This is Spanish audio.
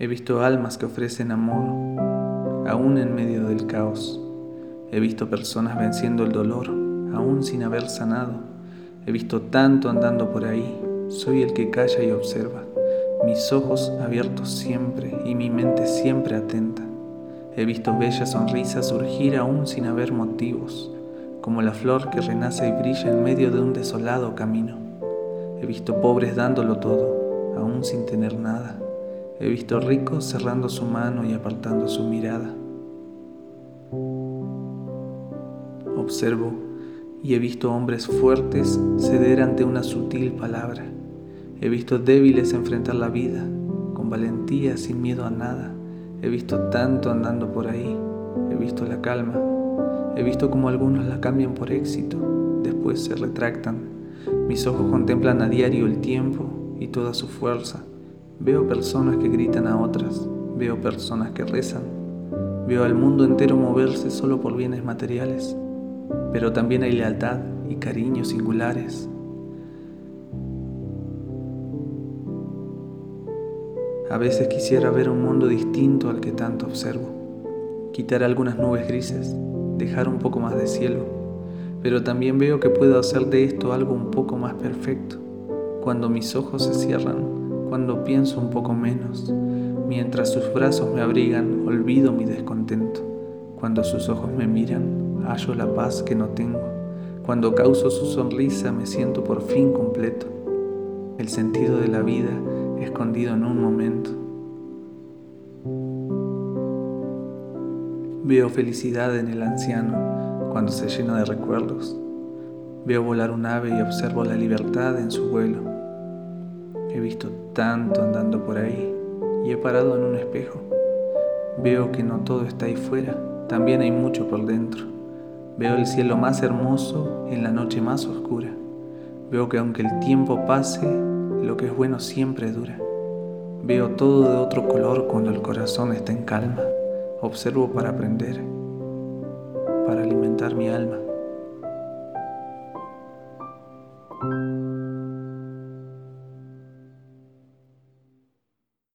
He visto almas que ofrecen amor, aún en medio del caos. He visto personas venciendo el dolor, aún sin haber sanado. He visto tanto andando por ahí. Soy el que calla y observa, mis ojos abiertos siempre y mi mente siempre atenta. He visto bellas sonrisas surgir aún sin haber motivos, como la flor que renace y brilla en medio de un desolado camino. He visto pobres dándolo todo, aún sin tener nada. He visto ricos cerrando su mano y apartando su mirada. Observo y he visto hombres fuertes ceder ante una sutil palabra. He visto débiles enfrentar la vida con valentía, sin miedo a nada. He visto tanto andando por ahí. He visto la calma. He visto como algunos la cambian por éxito, después se retractan. Mis ojos contemplan a diario el tiempo y toda su fuerza Veo personas que gritan a otras, veo personas que rezan, veo al mundo entero moverse solo por bienes materiales, pero también hay lealtad y cariño singulares. A veces quisiera ver un mundo distinto al que tanto observo, quitar algunas nubes grises, dejar un poco más de cielo, pero también veo que puedo hacer de esto algo un poco más perfecto. Cuando mis ojos se cierran, cuando pienso un poco menos, mientras sus brazos me abrigan, olvido mi descontento. Cuando sus ojos me miran, hallo la paz que no tengo. Cuando causo su sonrisa, me siento por fin completo. El sentido de la vida escondido en un momento. Veo felicidad en el anciano cuando se llena de recuerdos. Veo volar un ave y observo la libertad en su vuelo. He visto tanto andando por ahí y he parado en un espejo. Veo que no todo está ahí fuera, también hay mucho por dentro. Veo el cielo más hermoso en la noche más oscura. Veo que aunque el tiempo pase, lo que es bueno siempre dura. Veo todo de otro color cuando el corazón está en calma. Observo para aprender, para alimentar mi alma.